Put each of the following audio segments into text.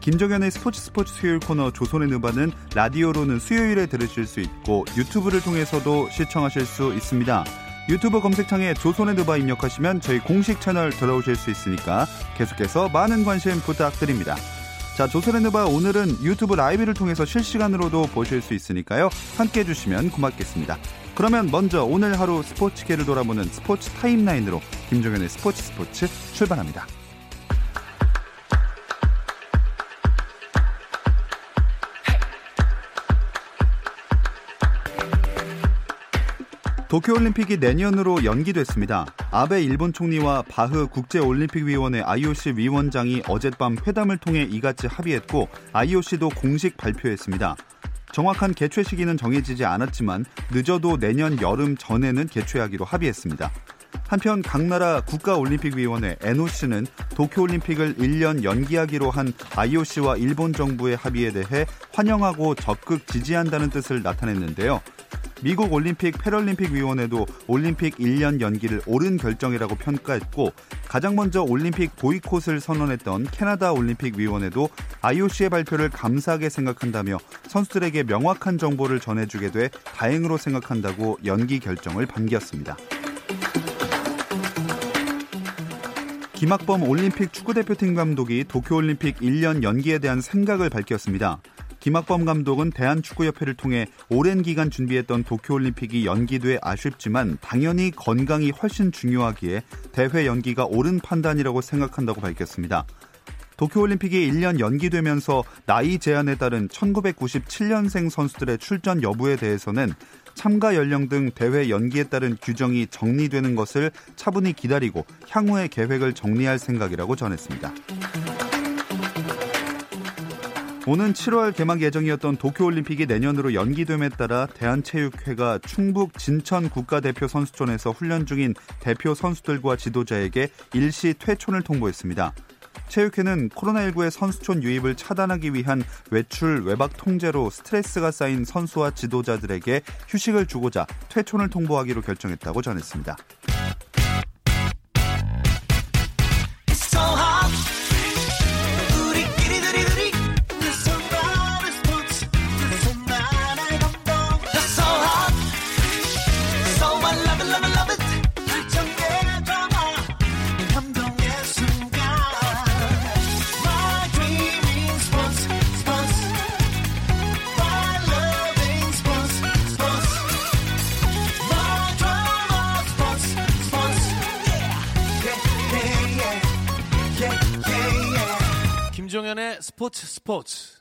김종현의 스포츠 스포츠 수요일 코너 조선의 느바는 라디오로는 수요일에 들으실 수 있고 유튜브를 통해서도 시청하실 수 있습니다. 유튜브 검색창에 조선의 느바 입력하시면 저희 공식 채널 들어오실 수 있으니까 계속해서 많은 관심 부탁드립니다. 자, 조선의 느바 오늘은 유튜브 라이브를 통해서 실시간으로도 보실 수 있으니까요. 함께 해주시면 고맙겠습니다. 그러면 먼저 오늘 하루 스포츠계를 돌아보는 스포츠 타임라인으로 김종현의 스포츠 스포츠 출발합니다. 도쿄올림픽이 내년으로 연기됐습니다. 아베 일본 총리와 바흐 국제올림픽위원회 IOC 위원장이 어젯밤 회담을 통해 이같이 합의했고 IOC도 공식 발표했습니다. 정확한 개최 시기는 정해지지 않았지만 늦어도 내년 여름 전에는 개최하기로 합의했습니다. 한편 각 나라 국가올림픽위원회 NOC는 도쿄올림픽을 1년 연기하기로 한 IOC와 일본 정부의 합의에 대해 환영하고 적극 지지한다는 뜻을 나타냈는데요. 미국 올림픽 패럴림픽 위원회도 올림픽 1년 연기를 옳은 결정이라고 평가했고 가장 먼저 올림픽 보이콧을 선언했던 캐나다 올림픽 위원회도 IOC의 발표를 감사하게 생각한다며 선수들에게 명확한 정보를 전해주게 돼 다행으로 생각한다고 연기 결정을 반겼습니다. 김학범 올림픽 축구대표팀 감독이 도쿄올림픽 1년 연기에 대한 생각을 밝혔습니다. 김학범 감독은 대한축구협회를 통해 오랜 기간 준비했던 도쿄올림픽이 연기돼 아쉽지만 당연히 건강이 훨씬 중요하기에 대회 연기가 옳은 판단이라고 생각한다고 밝혔습니다. 도쿄올림픽이 1년 연기되면서 나이 제한에 따른 1997년생 선수들의 출전 여부에 대해서는 참가 연령 등 대회 연기에 따른 규정이 정리되는 것을 차분히 기다리고 향후의 계획을 정리할 생각이라고 전했습니다. 오는 7월 개막 예정이었던 도쿄올림픽이 내년으로 연기됨에 따라 대한체육회가 충북 진천 국가대표 선수촌에서 훈련 중인 대표 선수들과 지도자에게 일시 퇴촌을 통보했습니다. 체육회는 코로나19의 선수촌 유입을 차단하기 위한 외출 외박 통제로 스트레스가 쌓인 선수와 지도자들에게 휴식을 주고자 퇴촌을 통보하기로 결정했다고 전했습니다. 김종현의 스포츠 스포츠.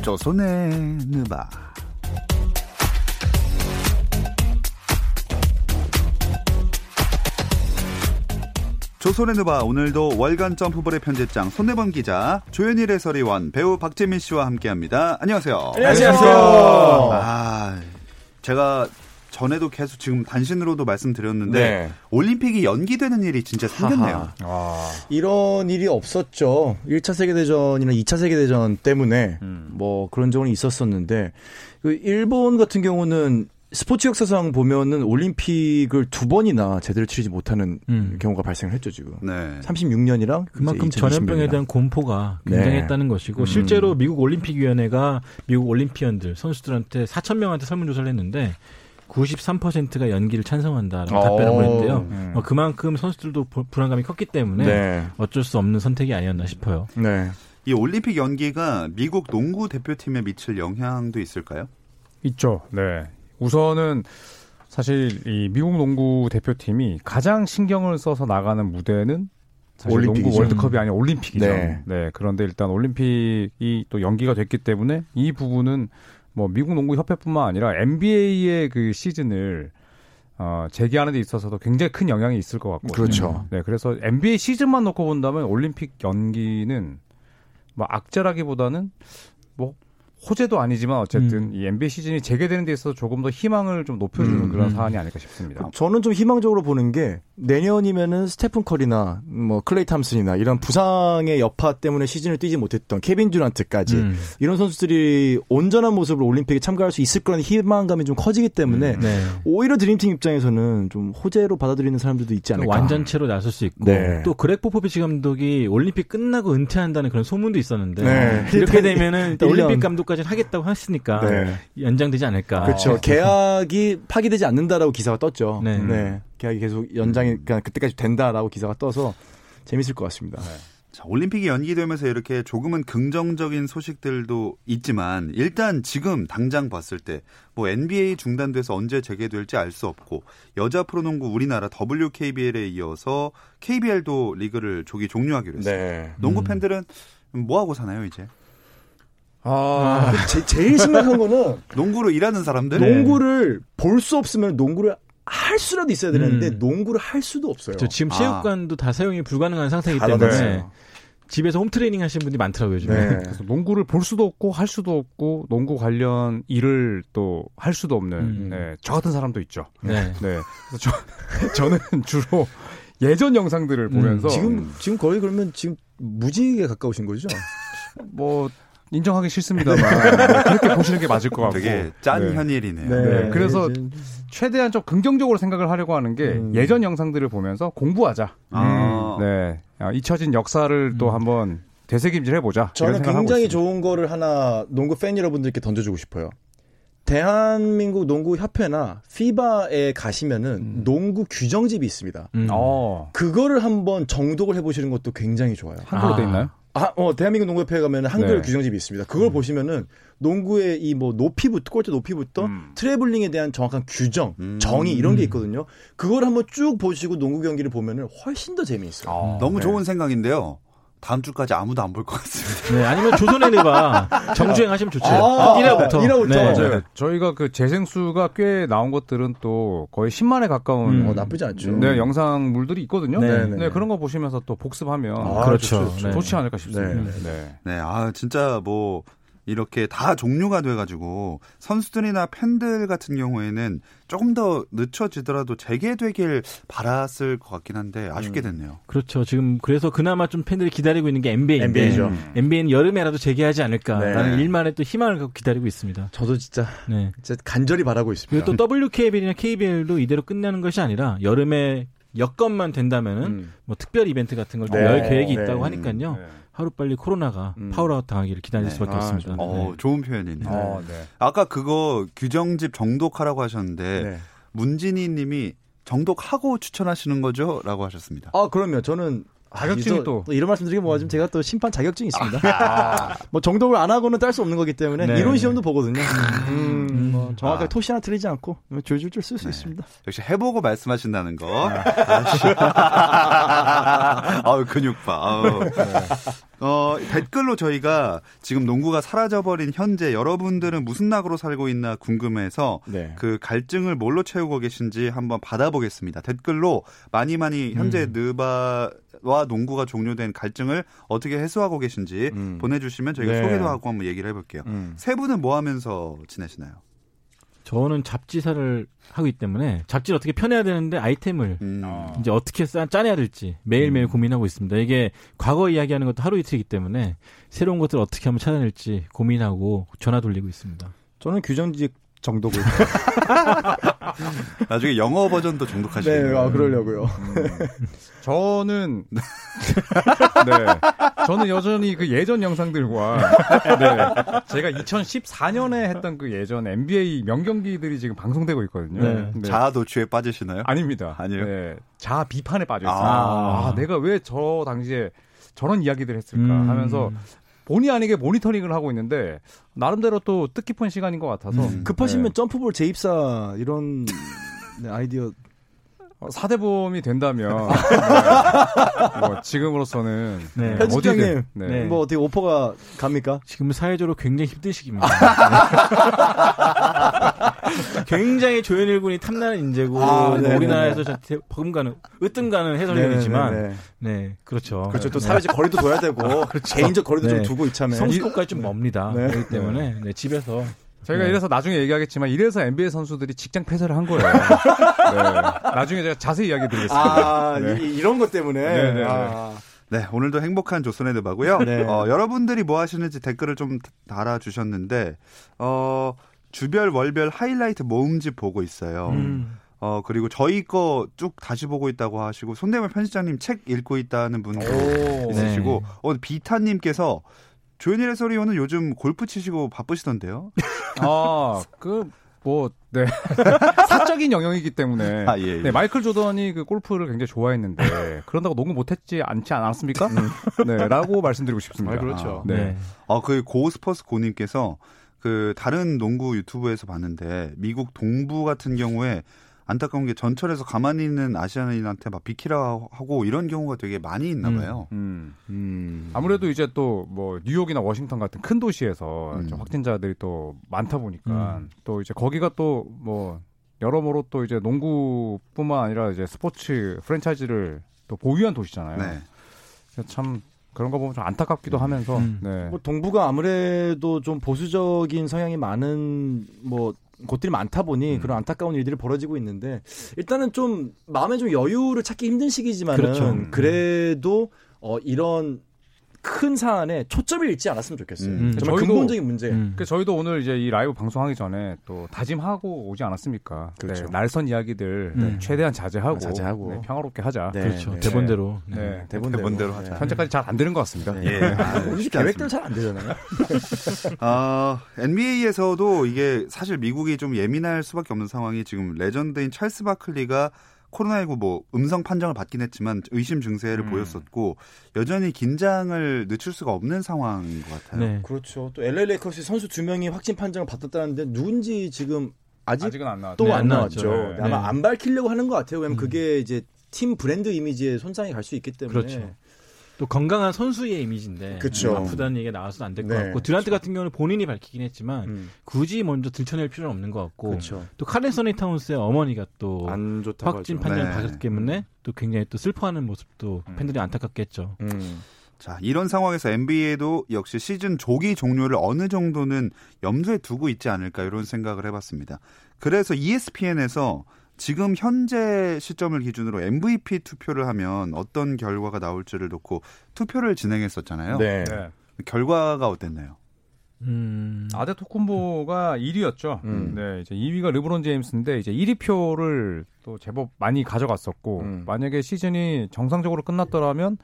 조선의 느바 조선의 느바 오늘도 월간 점프볼의 편집장 손내범 기자 조현일 해설위원 배우 박재민 씨와 함께합니다. 안녕하세요. 안녕하세요. 아 제가 전에도 계속 지금 단신으로도 말씀드렸는데 네. 올림픽이 연기되는 일이 진짜 생겼네요. 아, 이런 일이 없었죠. 1차 세계대전이나 2차 세계대전 때문에 음. 뭐 그런 적은 있었었는데 그 일본 같은 경우는 스포츠 역사상 보면은 올림픽을 두 번이나 제대로 치르지 못하는 음. 경우가 발생을 했죠 지금. 네. 36년이랑 그만큼 전염병에 대한 공포가 네. 굉장했다는 것이고 음. 실제로 미국 올림픽위원회가 미국 올림피언들 선수들한테 4천 명한테 설문조사를 했는데 93%가 연기를 찬성한다라고 어. 답변을 보냈는데요. 음. 어, 그만큼 선수들도 부- 불안감이 컸기 때문에 네. 어쩔 수 없는 선택이 아니었나 싶어요. 네. 이 올림픽 연기가 미국 농구 대표팀에 미칠 영향도 있을까요? 있죠. 네. 우선은 사실 이 미국 농구 대표팀이 가장 신경을 써서 나가는 무대는 사실 올림픽이죠. 농구 월드컵이 아니라 올림픽이죠. 네. 네. 그런데 일단 올림픽이 또 연기가 됐기 때문에 이 부분은 뭐 미국 농구 협회뿐만 아니라 NBA의 그 시즌을 어, 재개하는 데 있어서도 굉장히 큰 영향이 있을 것 같고. 그렇죠. 네, 그래서 NBA 시즌만 놓고 본다면 올림픽 연기는 뭐 악재라기보다는 뭐 호재도 아니지만 어쨌든 음. 이 NBA 시즌이 재개되는 데 있어서 조금 더 희망을 좀 높여주는 음, 그런 음. 사안이 아닐까 싶습니다. 저는 좀 희망적으로 보는 게 내년이면은 스테픈 커리나 뭐 클레이 톰슨이나 이런 부상의 여파 때문에 시즌을 뛰지 못했던 케빈 듀란트까지 음. 이런 선수들이 온전한 모습으로 올림픽에 참가할 수 있을 거라는 희망감이 좀 커지기 때문에 네. 오히려 드림팀 입장에서는 좀 호재로 받아들이는 사람들도 있지 않을까. 완전체로 나설 수 있고 네. 또 그렉 포포비치 감독이 올림픽 끝나고 은퇴한다는 그런 소문도 있었는데 네. 이렇게 되면은 일단 1년. 올림픽 감독 까지는 하겠다고 했으니까 네. 연장되지 않을까. 그렇죠. 계약이 파기되지 않는다라고 기사가 떴죠. 네. 네. 계약이 계속 연장이 그러니까 그때까지 된다라고 기사가 떠서 재밌을 것 같습니다. 자, 올림픽이 연기되면서 이렇게 조금은 긍정적인 소식들도 있지만 일단 지금 당장 봤을 때 뭐 NBA 중단돼서 언제 재개될지 알 수 없고 여자 프로농구 우리나라 WKBL에 이어서 KBL도 리그를 조기 종료하기로 했어요. 네. 농구 팬들은 뭐 하고 사나요 이제? 아, 제, 제일 심각한 거는 농구로 일하는 사람들? 농구를 볼 수 없으면 농구를 할 수라도 있어야 되는데 음. 농구를 할 수도 없어요. 저 지금 아. 체육관도 다 사용이 불가능한 상태이기 다 때문에. 집에서 홈트레이닝 하시는 분들이 많더라고요, 요즘에. 네. 그래서 농구를 볼 수도 없고 할 수도 없고 농구 관련 일을 또 할 수도 없는 음. 네, 저 같은 사람도 있죠. 네. 네, 그래서 저, 저는 주로 예전 영상들을 음, 보면서 지금 지금 거의 그러면 지금 무지에 가까우신 거죠? 뭐 인정하기 싫습니다만 네, 그렇게 보시는 게 맞을 것 같고 되게 짠 네. 현일이네요. 네, 그래서 이제- 최대한 좀 긍정적으로 생각을 하려고 하는 게 음. 예전 영상들을 보면서 공부하자. 아. 네, 아, 잊혀진 역사를 또 음. 한번 되새김질 해보자. 저는 굉장히. 좋은 거를 하나 농구 팬 여러분들께 던져주고 싶어요. 대한민국 농구 협회나 피바에 가시면은 음. 농구 규정집이 있습니다. 음. 어, 그거를 한번 정독을 해보시는 것도 굉장히 좋아요. 한글로 아. 돼 있나요? 아, 어, 대한민국 농구협회에 가면 한글 네. 규정집이 있습니다. 그걸 보시면은 농구의 이 뭐 높이부터 골대 높이부터 음. 트래블링에 대한 정확한 규정, 음. 정의 이런 게 음. 있거든요. 그걸 한번 쭉 보시고 농구 경기를 보면은 훨씬 더 재미있어요. 어, 너무 네. 좋은 생각인데요. 다음 주까지 아무도 안 볼 것 같습니다. 네, 아니면 조선의 느바 정주행 하시면 좋죠. 아, 1화부터. 1화부터. 네. 맞아요. 저희가 그 재생수가 꽤 나온 것들은 또 거의 10만에 가까운 음. 어, 나쁘지 않죠. 네, 영상물들이 있거든요. 네, 네, 네. 그런 거 보시면서 또 복습하면 아, 그렇죠. 네. 좋지 않을까 싶습니다. 네, 네. 네, 아 진짜 뭐 이렇게 다 종료가 돼가지고 선수들이나 팬들 같은 경우에는 조금 더 늦춰지더라도 재개되길 바랐을 것 같긴 한데 아쉽게 됐네요. 그렇죠. 지금 그래서 그나마 좀 팬들이 기다리고 있는 게 NBA인데 NBA 죠. NBA는 여름에라도 재개하지 않을까라는 네. 일만의 또 희망을 갖고 기다리고 있습니다. 저도 진짜, 네. 진짜 간절히 바라고 있습니다. 그리고 또 WKBL이나 KBL도 이대로 끝나는 것이 아니라 여름에 여건만 된다면은 음. 뭐 특별 이벤트 같은 걸 네. 열 계획이 네. 있다고 음. 하니까요. 네. 하루 빨리 코로나가 음. 파울아웃 당하기를 기다릴 네. 수밖에 아, 없습니다. 좀, 어, 네. 좋은 표현이네요. 어, 네. 아까 그거 규정집 정독하라고 하셨는데 네. 문진희 님이 정독하고 추천하시는 거죠? 라고 하셨습니다. 아, 그럼요. 저는 자격증이 아, 또- 이런 말씀 드리면 뭐하지만 제가 또 심판 자격증이 있습니다. 뭐 정독을 안 하고는 딸 수 없는 거기 때문에 네. 이론 시험도 보거든요. 음, 뭐 정확하게 아. 토시 하나 틀리지 않고 줄줄줄 쓸수 있습니다. 역시 해보고 말씀하신다는 거. 네. 아우 근육파. 아우. 어, 댓글로 저희가 지금 농구가 사라져버린 현재 여러분들은 무슨 낙으로 살고 있나 궁금해서 네. 그 갈증을 뭘로 채우고 계신지 한번 받아보겠습니다. 댓글로 많이 많이 현재 음. 느바와 농구가 종료된 갈증을 어떻게 해소하고 계신지 음. 보내주시면 저희가 네. 소개도 하고 한번 얘기를 해볼게요. 음. 세 분은 뭐 하면서 지내시나요? 저는 잡지사를 하기 때문에 잡지를 어떻게 펴내야 되는데 아이템을 음. 이제 어떻게 싸, 짜내야 될지 매일매일 고민하고 있습니다. 이게 과거 이야기하는 것도 하루 이틀이기 때문에 새로운 것들을 어떻게 하면 찾아낼지 고민하고 전화 돌리고 있습니다. 저는 규정직 정독을. 나중에 영어 버전도 네, 정독하시겠네요. 아, 그러려고요. 저는 네. 저는 여전히 그 예전 영상들과 네. 제가 2014년에 했던 그 예전 NBA 명경기들이 지금 방송되고 있거든요. 네. 네. 자아 도취에 빠지시나요? 아닙니다. 아니에요? 네. 자아 비판에 빠져 있어요. 아. 아, 내가 왜 저 당시에 저런 이야기들을 했을까 음. 하면서 본의 아니게 모니터링을 하고 있는데 나름대로 또 뜻깊은 시간인 것 같아서 음. 급하시면 네. 점프볼 재입사 이런 네, 아이디어. 어, 사대보험이 된다면 네. 뭐 지금으로서는 네. 편집장님, 어디든, 네. 네. 뭐 어떻게 오퍼가 갑니까? 지금 사회적으로 굉장히 힘든 시기입니다. 굉장히 조현일 군이 탐나는 인재고 아, 네네네. 우리나라에서 저 대- 버금가는 으뜸가는 해설위원이지만. 네 그렇죠. 그렇죠. 또 네. 사회적 거리도 둬야 되고 개인적 거리도 네. 좀 두고 이참에 성수도까지 좀 멉니다. 네. 그렇기 때문에 네, 집에서 저희가 네. 이래서 나중에 얘기하겠지만 이래서 NBA 선수들이 직장 폐쇄를 한 거예요. 네. 나중에 제가 자세히 이야기 드리겠습니다. 아 네. 이, 런것 때문에 네, 네, 네. 아. 네, 오늘도 행복한 조선의 드바고요. 네. 어, 여러분들이 뭐 하시는지 댓글을 좀 달아주셨는데, 어, 주별, 월별 하이라이트 모음집 보고 있어요. 음. 어, 그리고 저희 거 쭉 다시 보고 있다고 하시고, 손대문 편집장님 책 읽고 있다는 분도 오. 있으시고, 네. 어, 비타님께서 조현일의 소리 오는 요즘 골프 치시고 바쁘시던데요? 아, 그, 뭐, 네. 사적인 영역이기 때문에. 아, 예, 예. 네, 마이클 조던이 그 골프를 굉장히 좋아했는데, 그런다고 농구 못했지 않지 않았습니까? 네, 라고 말씀드리고 싶습니다. 아, 그렇죠. 네. 네. 어, 그 고스퍼스 고님께서 그 다른 농구 유튜브에서 봤는데 미국 동부 같은 경우에 안타까운 게 전철에서 가만히 있는 아시아인한테 막 비키라 하고 이런 경우가 되게 많이 있나 봐요. 음. 음. 아무래도 이제 또 뭐 뉴욕이나 워싱턴 같은 큰 도시에서 음. 좀 확진자들이 또 많다 보니까 음. 또 이제 거기가 또 뭐 여러모로 또 이제 농구뿐만 아니라 이제 스포츠 프랜차이즈를 또 보유한 도시잖아요. 네. 참 그런 거 보면 좀 안타깝기도 하면서 음. 네. 뭐 동부가 아무래도 좀 보수적인 성향이 많은 뭐 곳들이 많다 보니 음. 그런 안타까운 일들이 벌어지고 있는데 일단은 좀 마음에 좀 여유를 찾기 힘든 시기지만은 그렇죠. 음. 그래도 어 이런 큰 사안에 초점을 잃지 않았으면 좋겠어요. 음. 정말 저희도- 근본적인 문제. 음. 그 저희도 오늘 이제 이 라이브 방송하기 전에 또 다짐하고 오지 않았습니까? 그렇죠. 네, 날선 이야기들 음. 최대한 자제하고, 자제하고. 네, 평화롭게 하자. 네. 그렇죠. 네. 대본대로. 네. 네. 대본대로, 대본대로 하자. 현재까지 잘 안 되는 것 같습니다. 네. 예. 아, 요즘 쉽지 계획대로 않습니다. 잘안 되잖아요. 아, NBA에서도 이게 사실 미국이 좀 예민할 수밖에 없는 상황이 지금 레전드인 찰스 바클리가 코로나19 뭐 음성 판정을 받긴 했지만 의심 증세를 음. 보였었고 여전히 긴장을 늦출 수가 없는 상황인 것 같아요. 네. 그렇죠. 또 LA 레이커스 선수 두 명이 확진 판정을 받았다는데 누군지 지금 아직 아직은 안 나왔죠. 또 네, 나왔죠. 나왔죠. 네. 아마 안 밝히려고 하는 것 같아요. 왜냐면 음. 그게 이제 팀 브랜드 이미지에 손상이 갈 수 있기 때문에. 그렇죠. 또 건강한 선수의 이미지인데 그쵸. 아프다는 얘기가 나와서는 안 될것 네. 같고 듀란트 같은 경우는 본인이 밝히긴 했지만 음. 굳이 먼저 들춰낼 필요는 없는 것 같고 그렇죠. 또 칼 앤서니 타운스의 어머니가 또 안 좋다고 확진. 판정을 네. 받았기 때문에 또 굉장히 또 슬퍼하는 모습도 음. 팬들이 안타깝겠죠. 음. 자, 이런 상황에서 NBA도 역시 시즌 조기 종료를 어느 정도는 염두에 두고 있지 않을까 이런 생각을 해봤습니다. 그래서 ESPN에서 지금 현재 시점을 기준으로 MVP 투표를 하면 어떤 결과가 나올지를 놓고 투표를 진행했었잖아요. 네. 네. 결과가 어땠나요? 음. 아데 토쿤보가 1위였죠. 음. 네, 이제 2위가 르브론 제임스인데 이제 1위 표를 또 제법 많이 가져갔었고 음. 만약에 시즌이 정상적으로 끝났더라면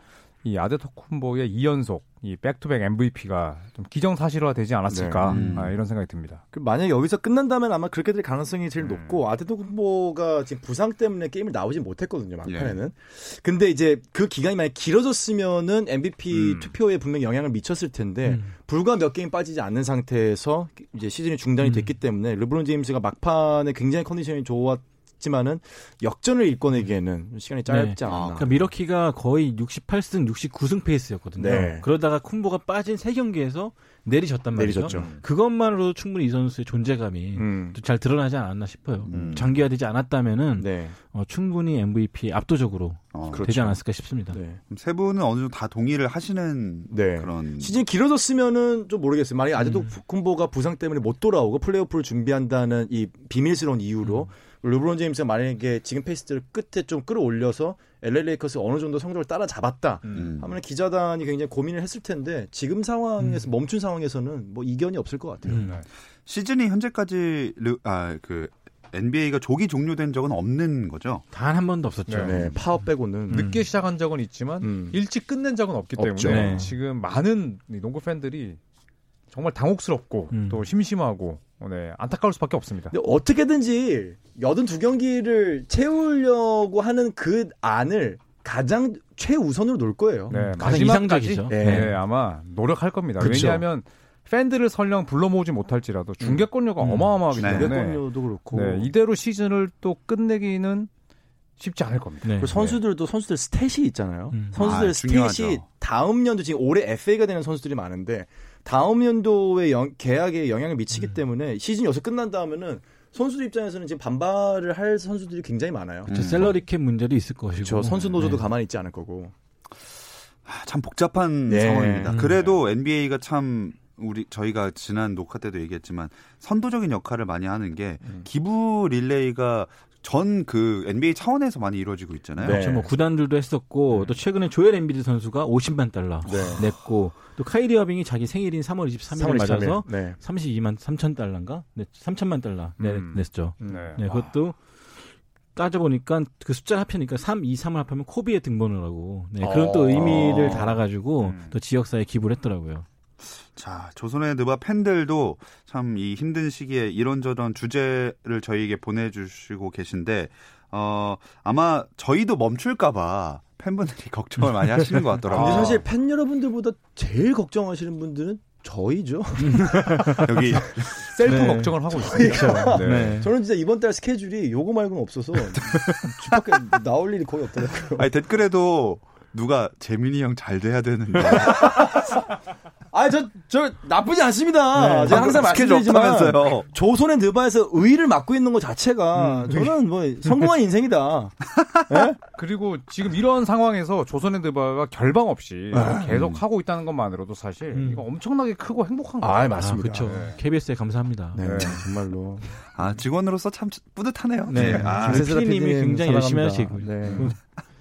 이 아데토쿤보의 2연속 이 back-to-back MVP가 좀 기정사실화 되지 않았을까 네. 음. 아, 이런 생각이 듭니다. 그 만약 여기서 끝난다면 아마 그렇게 될 가능성이 제일 음. 높고 아데토쿤보가 지금 부상 때문에 게임을 나오지 못했거든요 막판에는. 예. 근데 이제 그 기간이 만약 길어졌으면은 MVP 음. 투표에 분명히 영향을 미쳤을 텐데 음. 불과 몇 게임 빠지지 않는 상태에서 이제 시즌이 중단이 음. 됐기 때문에 르브론 제임스가 막판에 굉장히 컨디션이 좋았지만은 역전을 이끌어내기에는 시간이 짧지 아, 않았나. 그러니까 미러키가 거의 68승, 69승 페이스였거든요. 네. 그러다가 쿤보가 빠진 세 경기에서 내리졌단 말이죠. 내리졌죠. 그것만으로도 충분히 이 선수의 존재감이 음. 또잘 드러나지 않았나 싶어요. 음. 장기화되지 않았다면은 네. 어, 충분히 MVP 압도적으로 어, 그렇죠. 되지 않았을까 싶습니다. 네. 세 분은 어느 정도 다 동의를 하시는 네. 그런 시즌이 길어졌으면은 좀 모르겠어요. 만약에 아직도 음. 쿤보가 부상 때문에 못 돌아오고 플레이오프를 준비한다는 이 비밀스러운 이유로 르브론 제임스가 만약에 지금 페이스를 끝에 좀 끌어올려서 LA 레이커스 어느 정도 성적을 따라잡았다. 음. 하면 기자단이 굉장히 고민을 했을 텐데 지금 상황에서 멈춘 상황에서는 뭐 이견이 없을 것 같아요. 음. 네. 시즌이 현재까지 아 그 NBA가 조기 종료된 적은 없는 거죠. 단 한 번도 없었죠. 네. 네, 파업 빼고는 음. 늦게 시작한 적은 있지만 음. 일찍 끝낸 적은 없기 없죠. 때문에 네. 지금 많은 이 농구 팬들이 정말 당혹스럽고 음. 또 심심하고 네, 안타까울 수밖에 없습니다. 근데 어떻게든지 82경기를 채우려고 하는 그 안을 가장 최우선으로 놓을 거예요. 네, 가장 이상적이죠. 네. 네, 아마 노력할 겁니다. 그쵸. 왜냐하면 팬들을 설령 불러 모으지 못할지라도 중계권료가 음. 어마어마하기 네. 때문에 중계권료도 그렇고 네, 이대로 시즌을 또 끝내기는 쉽지 않을 겁니다. 네. 선수들도 선수들 스탯이 있잖아요. 음. 선수들 아, 스탯이 중요하죠. 다음 연도 지금 올해 FA가 되는 선수들이 많은데 다음 연도에 영- 계약에 영향을 미치기 음. 때문에 시즌 여기서 끝난다 하면은 선수들 입장에서는 지금 반발을 할 선수들이 굉장히 많아요. 음. 저 salary cap 문제도 있을 것이고. 저 선수 노조도 네. 가만히 있지 않을 거고. 아, 참 복잡한 네. 상황입니다. 음. 그래도 NBA가 참 우리 저희가 지난 녹화 때도 얘기했지만 선도적인 역할을 많이 하는 게 음. 기부 릴레이가 전 그 NBA 차원에서 많이 이루어지고 있잖아요. 네. 그렇죠. 뭐 구단들도 했었고 또 최근에 조엘 엠비드 선수가 50만 달러 네. 냈고 또 카이리 어빙이 자기 생일인 3월 23일에 3월 맞아서 23일. 네. 32만 3천 달러인가? 네, 3천만 달러 내, 음. 냈죠. 네. 네, 그것도 따져보니까 그 숫자 합하니까 3, 2, 3을 합하면 코비에 등본을 하고 네, 그런 또 어. 의미를 달아가지고 음. 또 지역사회에 기부를 했더라고요. 자, 조선의 느바 팬들도 참 이 힘든 시기에 이런저런 주제를 저희에게 보내주시고 계신데, 어, 아마 저희도 멈출까봐 팬분들이 걱정을 많이 하시는 것 같더라고요. 사실 팬 여러분들보다 제일 걱정하시는 분들은 저희죠. 여기 셀프 네. 걱정을 하고 있습니다. 네. 저는 진짜 이번 달 스케줄이 요거 말고는 없어서 집 밖에 나올 일이 거의 없더라고요. 아니, 댓글에도 누가 재민이 형 잘 돼야 되는데. 아, 저, 저, 나쁘지 않습니다. 제가 항상 말씀드리지만. 조선의 느바에서 의의를 맡고 있는 것 자체가 저는 뭐 성공한 인생이다. 그리고 지금 이런 상황에서 조선핸드바가 결방 없이 계속 하고 있다는 것만으로도 사실 음. 이거 엄청나게 크고 행복한 거예요. 아, 맞습니다. 그렇죠. 네. KBS에 감사합니다. 네, 네. 정말로. 아, 직원으로서 참 뿌듯하네요. 네. 아, PD님이 굉장히 열심히 하시고. 네.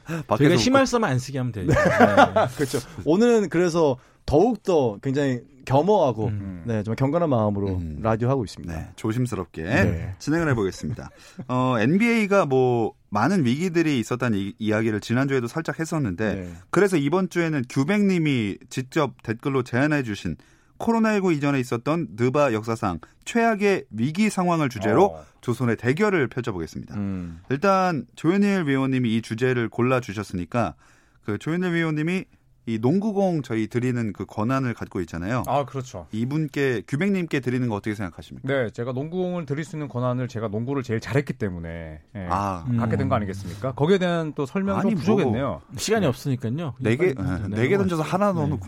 저희가. 심할서만 안 쓰게 하면 되죠. 네. 그렇죠. 오늘은 그래서 더욱더 굉장히 겸허하고, 음. 네, 정말 경건한 마음으로 음. 라디오 하고 있습니다. 네, 조심스럽게 네. 진행을 해보겠습니다. 어, NBA가 뭐 많은 위기들이 있었다는 이, 이야기를 지난주에도 살짝 했었는데 네. 그래서 이번 주에는 규백님이 직접 댓글로 제안해 주신 코로나19 이전에 있었던 느바 역사상 최악의 위기 상황을 주제로 어. 조선의 대결을 펼쳐보겠습니다. 음. 일단 일단 조현일 위원님이 이 주제를 골라 주셨으니까 그 조현일 위원님이 이 농구공 저희 드리는 그 권한을 갖고 있잖아요. 아 그렇죠. 이분께 규백님께 드리는 거 어떻게 생각하십니까? 네, 제가 농구공을 드릴 수 있는 권한을 제가 농구를 제일 잘했기 때문에 예, 아, 음. 갖게 된 거 아니겠습니까? 거기에 대한 또 설명이 아니, 좀 뭐. 부족했네요. 시간이 없으니까요. 네 개, 네 개 던져서 하나 네. 넣어놓고.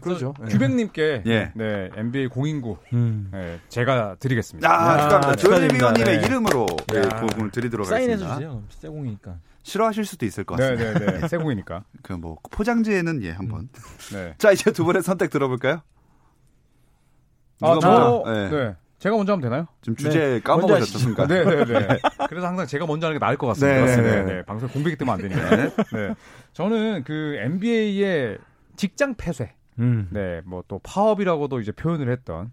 그렇죠. 네. 규백님께 예. 네, NBA 공인구 음. 예, 제가 드리겠습니다. 아, 축하합니다. 조현일. 위원님의 네. 이름으로 예, 야. 공을 드리도록 사인해 하겠습니다. 주세요. 세공이니까. 싫어하실 수도 있을 것 같습니다. 네, 네, 네. 세공이니까. 그 뭐 포장지에는 예 한번. 네. 자 이제 두 분의 선택 들어볼까요? 아, 저? 네. 네. 제가 먼저 하면 되나요? 지금 주제 먼저 까먹으셨습니까? 네, 네, 네. 그래서 항상 제가 먼저 하는 게 나을 것 같습니다. 네, 네, 네, 네, 네. 방송 공백이 뜨면 안 되니까. 네. 저는 그 NBA의 직장 폐쇄, 음. 네, 뭐 또 파업이라고도 이제 표현을 했던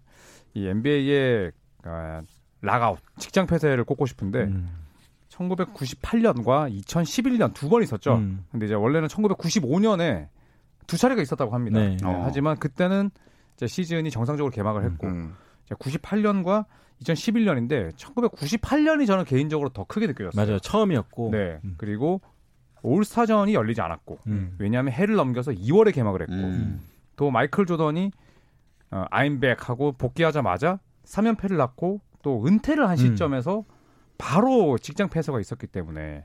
이 NBA의 아, lockout, 직장 폐쇄를 꼽고 싶은데 음. 1998년과 2011년 두 번 있었죠. 음. 근데 이제 원래는 1995년에 두 차례가 있었다고 합니다. 네. 네, 어. 하지만 그때는 이제 시즌이 정상적으로 개막을 했고 음. 98년과 2011년인데 1998년이 저는 개인적으로 더 크게 느껴졌어요. 맞아요. 처음이었고. 네. 음. 그리고 올스타전이 열리지 않았고 음. 왜냐하면 해를 넘겨서 2월에 개막을 했고 음. 또 마이클 조던이 어, 아임백 하고 복귀하자마자 3연패를 낳고 또 은퇴를 한 음. 시점에서 바로 직장 폐쇄가 있었기 때문에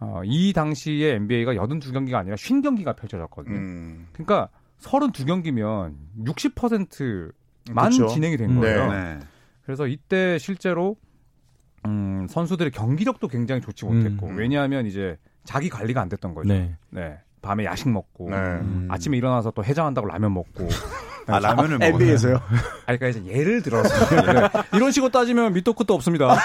어, 이 당시에 NBA가 82경기가 아니라 50경기가 펼쳐졌거든요. 음. 그러니까 32경기면 60%만 그쵸. 진행이 된 음, 거예요. 네. 그래서 이때 실제로 음, 선수들의 경기력도 굉장히 좋지 못했고 음. 왜냐하면 이제 자기 관리가 안 됐던 거죠. 네. 네. 밤에 야식 먹고 네. 음. 아침에 일어나서 또 해장한다고 라면 먹고 아 라면을 먹어요. NBA에서요. 아니, 그러니까 이제 예를 들어서 네. 이런 식으로 따지면 밑도 끝도 없습니다.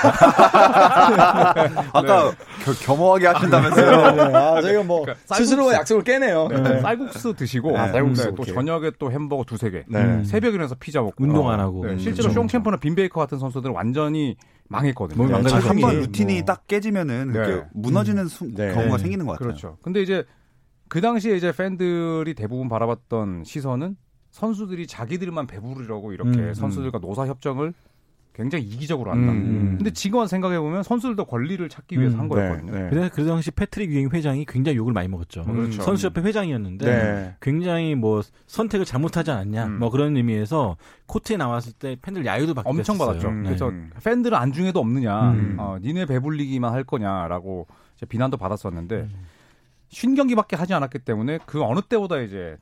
아까 겨- 겸허하게 하신다면서요? 아, 저희가 뭐 그러니까 스스로가 약속을 깨네요. 네. 쌀국수 드시고 아, 쌀국수, 네, 또 오케이. 저녁에 또 햄버거 두세 개, 네. 음. 새벽에 일어나서 피자 먹고 운동 안 하고. 네, 음, 실제로 그렇죠. 숑 챔퍼나 빈 베이커 같은 선수들은 완전히 망했거든요. 네, 한번 뭐. 루틴이 딱 깨지면은 네. 무너지는 수- 네. 경우가 네. 생기는 것 같아요. 그렇죠. 근데 이제 그 당시에 이제 팬들이 대부분 바라봤던 시선은 선수들이 자기들만 배부르려고 이렇게 음, 선수들과 노사 협정을 굉장히 이기적으로 한다. 음. 근데 지금 생각해 보면 선수들도 권리를 찾기 위해서 음, 한 거였거든요. 네. 그래서 그 당시 패트릭 유잉 회장이 굉장히 욕을 많이 먹었죠. 그렇죠. 선수협회 회장이었는데 네. 굉장히 뭐 선택을 잘못하지 않았냐 음. 뭐 그런 의미에서 코트에 나왔을 때 팬들 야유도 받고 엄청. 받았죠. 음. 그래서 음. 팬들은 안중에도 없느냐, 음. 어, 니네 배불리기만 할 거냐라고 비난도 받았었는데 음. 쉰 경기밖에 하지 않았기 때문에 그 어느 때보다 이제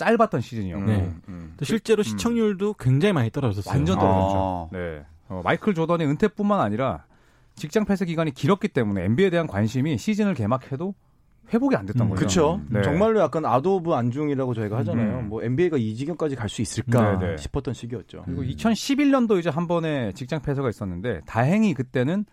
짧았던 시즌이었고 네. 음. 또 실제로 시청률도 굉장히 많이 떨어졌어요. 완전 아. 떨어졌죠. 네. 어, 마이클 조던의 은퇴뿐만 아니라 직장 폐쇄 기간이 길었기 때문에 NBA에 대한 관심이 시즌을 개막해도 회복이 안 됐던 음, 거죠. 그렇죠. 네. 정말로 약간 아도브 안중이라고 저희가 하잖아요. 음. 뭐 NBA가 이 지경까지 갈 수 있을까 네, 네. 싶었던 시기였죠. 그리고 2011년도 이제 한 번에 직장 폐쇄가 있었는데 다행히 그때는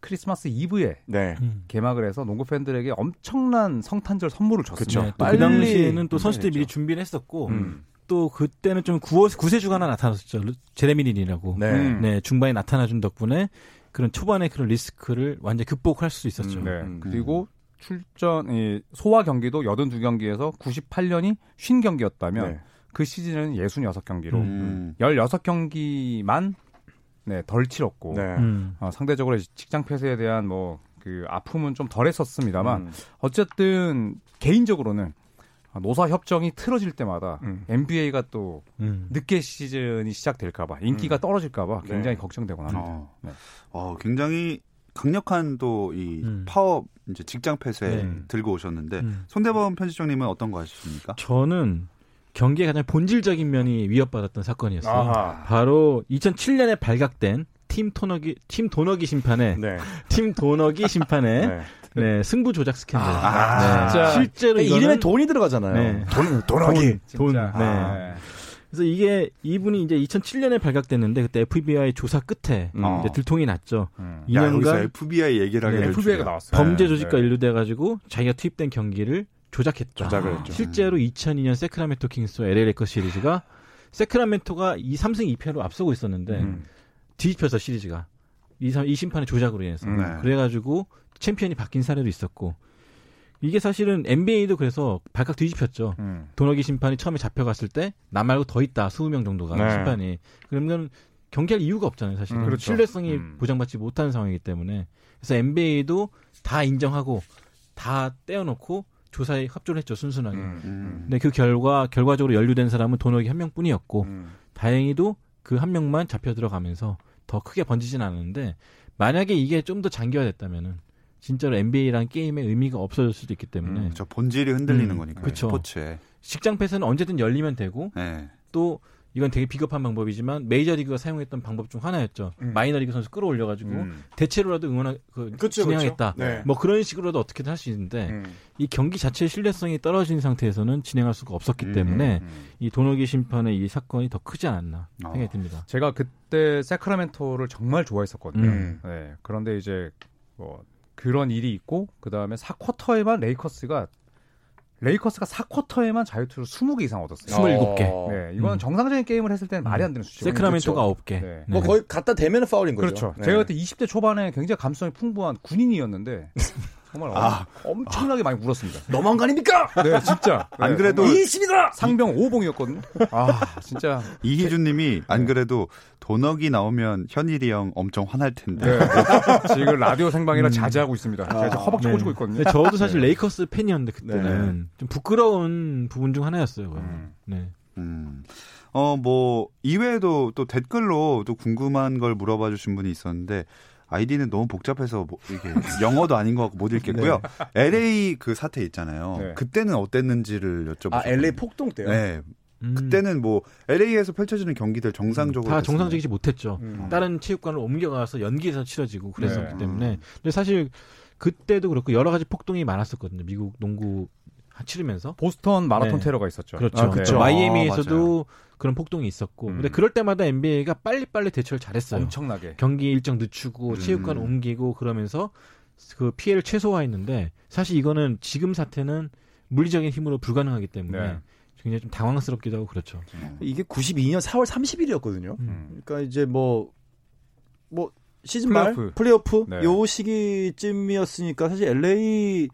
크리스마스 이브에 네. 음. 개막을 해서 농구 팬들에게 엄청난 성탄절 선물을 줬습니다. 네, 그 당시에는 또 선수들이. 미리 준비를 했었고 음. 또 그때는 좀 구워, 구세주가 하나 나타났었죠. 루- 제레미 린이라고. 네. 음. 네, 중반에 나타나준 덕분에 그런 초반에 그런 리스크를 완전 히 극복할 수 있었죠. 음. 네. 그리고 출전 이 소화 경기도 82경기에서 98년이 50경기였다면 네. 그 시즌은 66경기로 음. 16경기만 네, 덜 치렀고 네. 음. 어, 상대적으로 직장 폐쇄에 대한 뭐 그 아픔은 좀 덜했었습니다만 음. 어쨌든 개인적으로는 노사 협정이 틀어질 때마다 음. NBA가 또 음. 늦게 시즌이 시작될까봐 인기가 음. 떨어질까봐 굉장히 네. 걱정되곤 합니다. 어. 네. 어, 굉장히 강력한 또 이 음. 파업 이제 직장 폐쇄 네. 들고 오셨는데 음. 손대범 편집장님은 어떤 거 하십니까? 저는 경기의 가장 본질적인 면이 위협받았던 사건이었어요. 아하. 바로 2007년에 발각된 팀 토너기 팀 도너기 심판의 네. 팀 도너기 심판의 네. 네, 승부 조작 스캔들. 아, 네. 진짜. 실제로 이거는 이름에 돈이 들어가잖아요. 네. 돈, 돈하기. 돈. 진짜. 네. 아, 그래서 이게 이분이 이제 2007년에 발각됐는데 그때 FBI 조사 끝에 음. 어. 이제 들통이 났죠. 음. 야, 여기서 2년간 FBI 얘기를 하게 네, 될 FBI가. 나왔어요. 범죄 네. 조직과 네. 연루돼 가지고 자기가 투입된 경기를 조작했다. 조작을 했죠. 실제로 2002년 새크라멘토 킹스와 LA 레이커스 시리즈가 세크라멘토가 2, 3승 2패로 앞서고 있었는데 음. 뒤집혀서 시리즈가 이, 삼- 이 심판의 조작으로 인해서 음, 네. 그래가지고 챔피언이 바뀐 사례도 있었고 이게 사실은 NBA도 그래서 발칵 뒤집혔죠. 음. 도너기 심판이 처음에 잡혀갔을 때 나 말고 더 있다 20명 정도가 네. 심판이 그러면 경기할 이유가 없잖아요 사실 음, 은 그렇죠. 신뢰성이 음. 보장받지 못하는 상황이기 때문에 그래서 NBA도 다 인정하고 다 떼어놓고 조사에 협조를 했죠 순순하게 음. 음. 근데 그 결과 결과적으로 연루된 사람은 도너기 한 명뿐이었고 음. 다행히도 그 한 명만 잡혀 들어가면서 더 크게 번지진 않았는데 만약에 이게 좀 더 장기화됐다면은 진짜로 NBA라는 게임의 의미가 없어질 수도 있기 때문에 음, 저 본질이 흔들리는 음, 거니까 그쵸. 스포츠에. 직장 폐쇄는 언제든 열리면 되고 네. 또 이건 되게 비겁한 방법이지만 메이저리그가 사용했던 방법 중 하나였죠. 음. 마이너리그 선수 끌어올려가지고 음. 대체로라도 응원하 그 그쵸, 진행하겠다. 그쵸. 네. 뭐 그런 식으로도 어떻게든 할 수 있는데 음. 이 경기 자체의 신뢰성이 떨어진 상태에서는 진행할 수가 없었기 음, 때문에 음. 이 도노기 심판의 이 사건이 더 크지 않았나 어. 생각이 듭니다. 제가 그때 세크라멘토를 정말 좋아했었거든요. 음. 네. 그런데 이제 뭐 그런 일이 있고 그 다음에 4쿼터에만 레이커스가 레이커스가 4쿼터에만 자유투를 20개 이상 얻었어요. 27개. 어. 네, 이거는 음. 정상적인 게임을 했을 때는 말이 안 되는 수치고. 세크라멘토가 9개. 네. 뭐 거의 갖다 대면 파울인 거죠. 그렇죠. 네. 제가 그때 20대 초반에 굉장히 감성이 풍부한 군인이었는데 정말 아. 엄, 청나게 많이 울었습니다. 너만 가닙니까? 네, 진짜. 안 네, 그래도 정말 20이다! 상병 5봉이었거든요. 아, 진짜. 이희준 님이 안 그래도 도너기 나오면 현일이 형 엄청 화날 텐데. 네. 지금 라디오 생방이라 음. 자제하고 있습니다. 제가 지금 허벅지 네. 꼬집고 있거든요. 근데 저도 사실 네. 레이커스 팬이었는데 그때는 좀 부끄러운 부분 중 하나였어요. 음. 네. 음. 어, 뭐, 이외에도 또 댓글로 또 궁금한 걸 물어봐 주신 분이 있었는데, 아이디는 너무 복잡해서 뭐 이게 영어도 아닌 것 같고 못 읽겠고요. LA 그 사태 있잖아요. 네. 그때는 어땠는지를 여쭤보셨거든요. 아, LA 폭동 때요? 네. 음. 그때는 뭐 LA에서 펼쳐지는 경기들 정상적으로 다 됐었나요? 정상적이지 못했죠. 음. 다른 체육관을 옮겨가서 연기해서 치러지고 그랬었기 네. 때문에. 근데 사실 그때도 그렇고 여러 가지 폭동이 많았었거든요. 미국 농구 치르면서. 보스턴 마라톤 네. 테러가 있었죠. 그렇죠. 아, 그렇죠. 네. 마이애미에서도 그런 폭동이 있었고. 음. 근데 그럴 때마다 NBA가 빨리빨리 대처를 잘했어요. 엄청나게. 경기 일정 늦추고 음. 체육관 옮기고 그러면서 그 피해를 최소화했는데 사실 이거는 지금 사태는 물리적인 힘으로 불가능하기 때문에 네. 굉장히 좀 당황스럽기도 하고 그렇죠. 이게 92년 4월 30일이었거든요. 음. 그러니까 이제 뭐, 뭐, 시즌 말, 플레이오프. 플레이오프, 네. 요 시기쯤이었으니까 사실 LA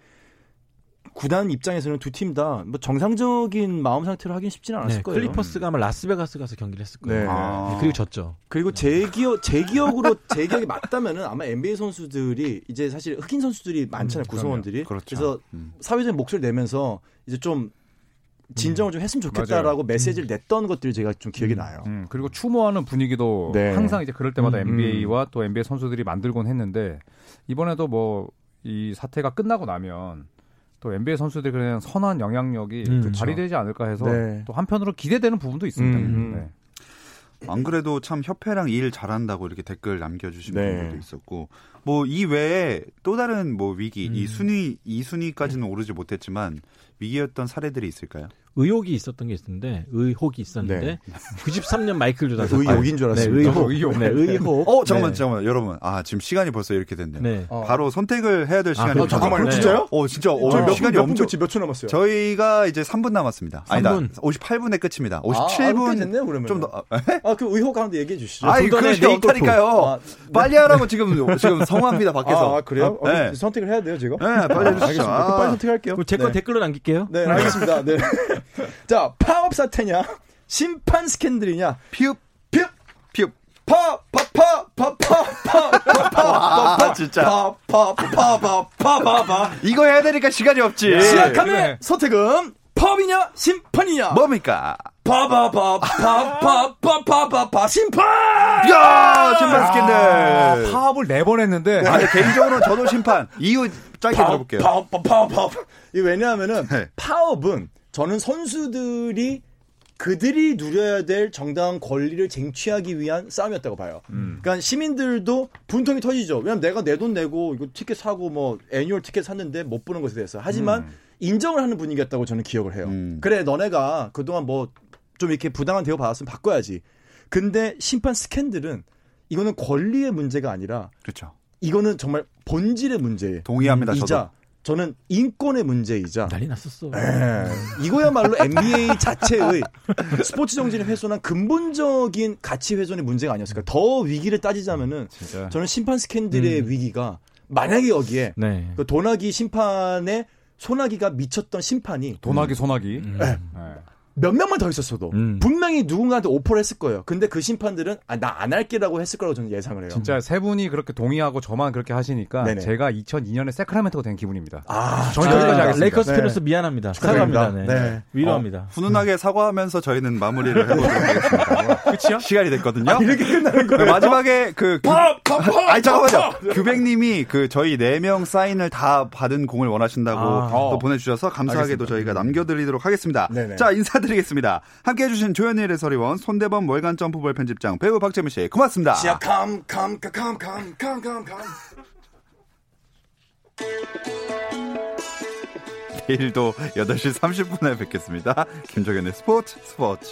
구단 입장에서는 두 팀 다 뭐 정상적인 마음 상태로 하긴 쉽지는 않았을 네, 거예요. 클리퍼스가 아마 라스베가스 가서 경기를 했을 거예요. 네. 아. 네, 그리고 졌죠. 그리고 제 기억 제 기억으로 제 기억이 맞다면은 아마 NBA 선수들이 이제 사실 흑인 선수들이 많잖아요 음, 구성원들이 그렇죠. 그래서 음. 사회적인 목소리 내면서 이제 좀 진정을 좀 했으면 좋겠다라고 메시지를 냈던 것들이 제가 좀 기억이 나요. 음, 그리고 추모하는 분위기도 네. 항상 이제 그럴 때마다 음, NBA와 또 NBA 선수들이 만들곤 했는데 이번에도 뭐 이 사태가 끝나고 나면 또 NBA 선수들이 그냥 선한 영향력이 음, 좀 그렇죠. 발휘되지 않을까 해서 네. 또 한편으로 기대되는 부분도 있습니다. 음, 음. 네. 안 그래도 참 협회랑 일 잘한다고 이렇게 댓글 남겨주신 네. 분들도 있었고 뭐 이 외에 또 다른 뭐 위기 음. 이 순위 이 순위까지는 오르지 못했지만 위기였던 사례들이 있을까요? 의혹이 있었던 게 있었는데 의혹이 있었는데 93년 마이클 조단 사건. 의혹인 줄 네, 알았습니다. 의혹. 의혹. 네, 의혹. 어 잠깐만 네. 잠깐만 여러분 아 지금 시간이 벌써 이렇게 됐네요. 네. 어. 바로 선택을 해야 될 시간이 그렇죠. 어, 잠깐만요. 네. 진짜요? 어 진짜 어, 저희 몇 시간이 엄청 분, 몇초 남았어요? 저희가 이제 3분 남았습니다. 아니다. 3분. 58분에 끝입니다. 아, 아, 꽤 57분 됐네요, 그러면. 좀 더. 아, 그 의혹 가운데 얘기해 주시죠. 전에 그것이. 없다니까요. 아, 빨리 하라고 지금 지금 성화입니다 밖에서. 아, 그래요? 어, 네. 선택을 해야 돼요, 지금? 네, 빨리 해주시죠. 아. 빨리 선택할게요. 제거 네. 댓글로 남길게요. 네, 알겠습니다. 네. 자, 파업 사태냐? 심판 스캔들이냐? 피읍 피읍! 피읍. 파, 파, 파, 파, 파, 파, 파, 파, 파, 진짜. 파, 파, 파, 파, 파, 파, 파. 이거 해야 되니까 시간이 없지. 시작하면. 선택은 파업이냐? 심판이냐? 뭡니까? 파, 파, 파, 파, 파, 파, 파, 파, 파, 심판! 야 심판 스캔들. 아, 파업을 네 번 했는데 아니 개인적으로 저도 심판 이유 짧게 들어볼게요. 파업, 파업, 파업, 파업. 이 왜냐하면은 네. 파업은 저는 선수들이 그들이 누려야 될 정당한 권리를 쟁취하기 위한 싸움이었다고 봐요. 음. 그러니까 시민들도 분통이 터지죠. 왜냐면 내가 내 돈 내고 이거 티켓 사고 뭐 annual 티켓 샀는데 못 보는 것에 대해서. 하지만 인정을 하는 분위기였다고 저는 기억을 해요. 음. 그래 너네가 그동안 뭐 좀 이렇게 부당한 대우 받았으면 바꿔야지. 근데 심판 스캔들은 이거는 권리의 문제가 아니라 그렇죠. 이거는 정말 본질의 문제예요. 동의합니다. 이자 저는 인권의 문제이자 난리 났었어. 예, 이거야말로 NBA 자체의 스포츠 정신의 훼손한 근본적인 가치 훼손의 문제가 아니었을까. 더 위기를 따지자면은 진짜. 저는 심판 스캔들의 위기가 만약에 여기에 네. 그 도나기 심판의 소나기가 미쳤던 심판이 도나기 소나기. 음. 네. 몇 명만 더 있었어도 음. 분명히 누군가한테 오퍼를 했을 거예요. 근데 그 심판들은 아, 나 안 할게라고 했을 거라고 저는 예상을 해요. 진짜 세 분이 그렇게 동의하고 저만 그렇게 하시니까 네네. 제가 2002년에 새크라멘토가 된 기분입니다. 아, 저는 아, 여기까지 하겠습니다. 레이커스 네. 팬으로서 미안합니다. 축하드립니다. 사과합니다. 네. 네. 위로합니다. 훈훈하게 사과하면서 저희는 마무리를 해보도록 하겠습니다. 끝이요? 시간이 됐거든요. 아, 이렇게 끝나는 거예요? 마지막에 그 규- 파, 파, 파, 아니 잠깐만요. 규백님이 그 저희 네 명 사인을 다 받은 공을 원하신다고 아, 또 어. 보내주셔서 감사하게도 알겠습니다. 저희가 남겨드리도록 하겠습니다. 네네. 자 인사 드리겠습니다. 함께 해주신 조현일 해설위원, 손대범 월간 점프볼 편집장, 배우 박재민 씨 고맙습니다. 시작 캄, 캄, 캄, 캄, 캄, 캄, 캄, 캄. 내일도 8시 30분에 뵙겠습니다. 김종현의 스포츠 스포츠.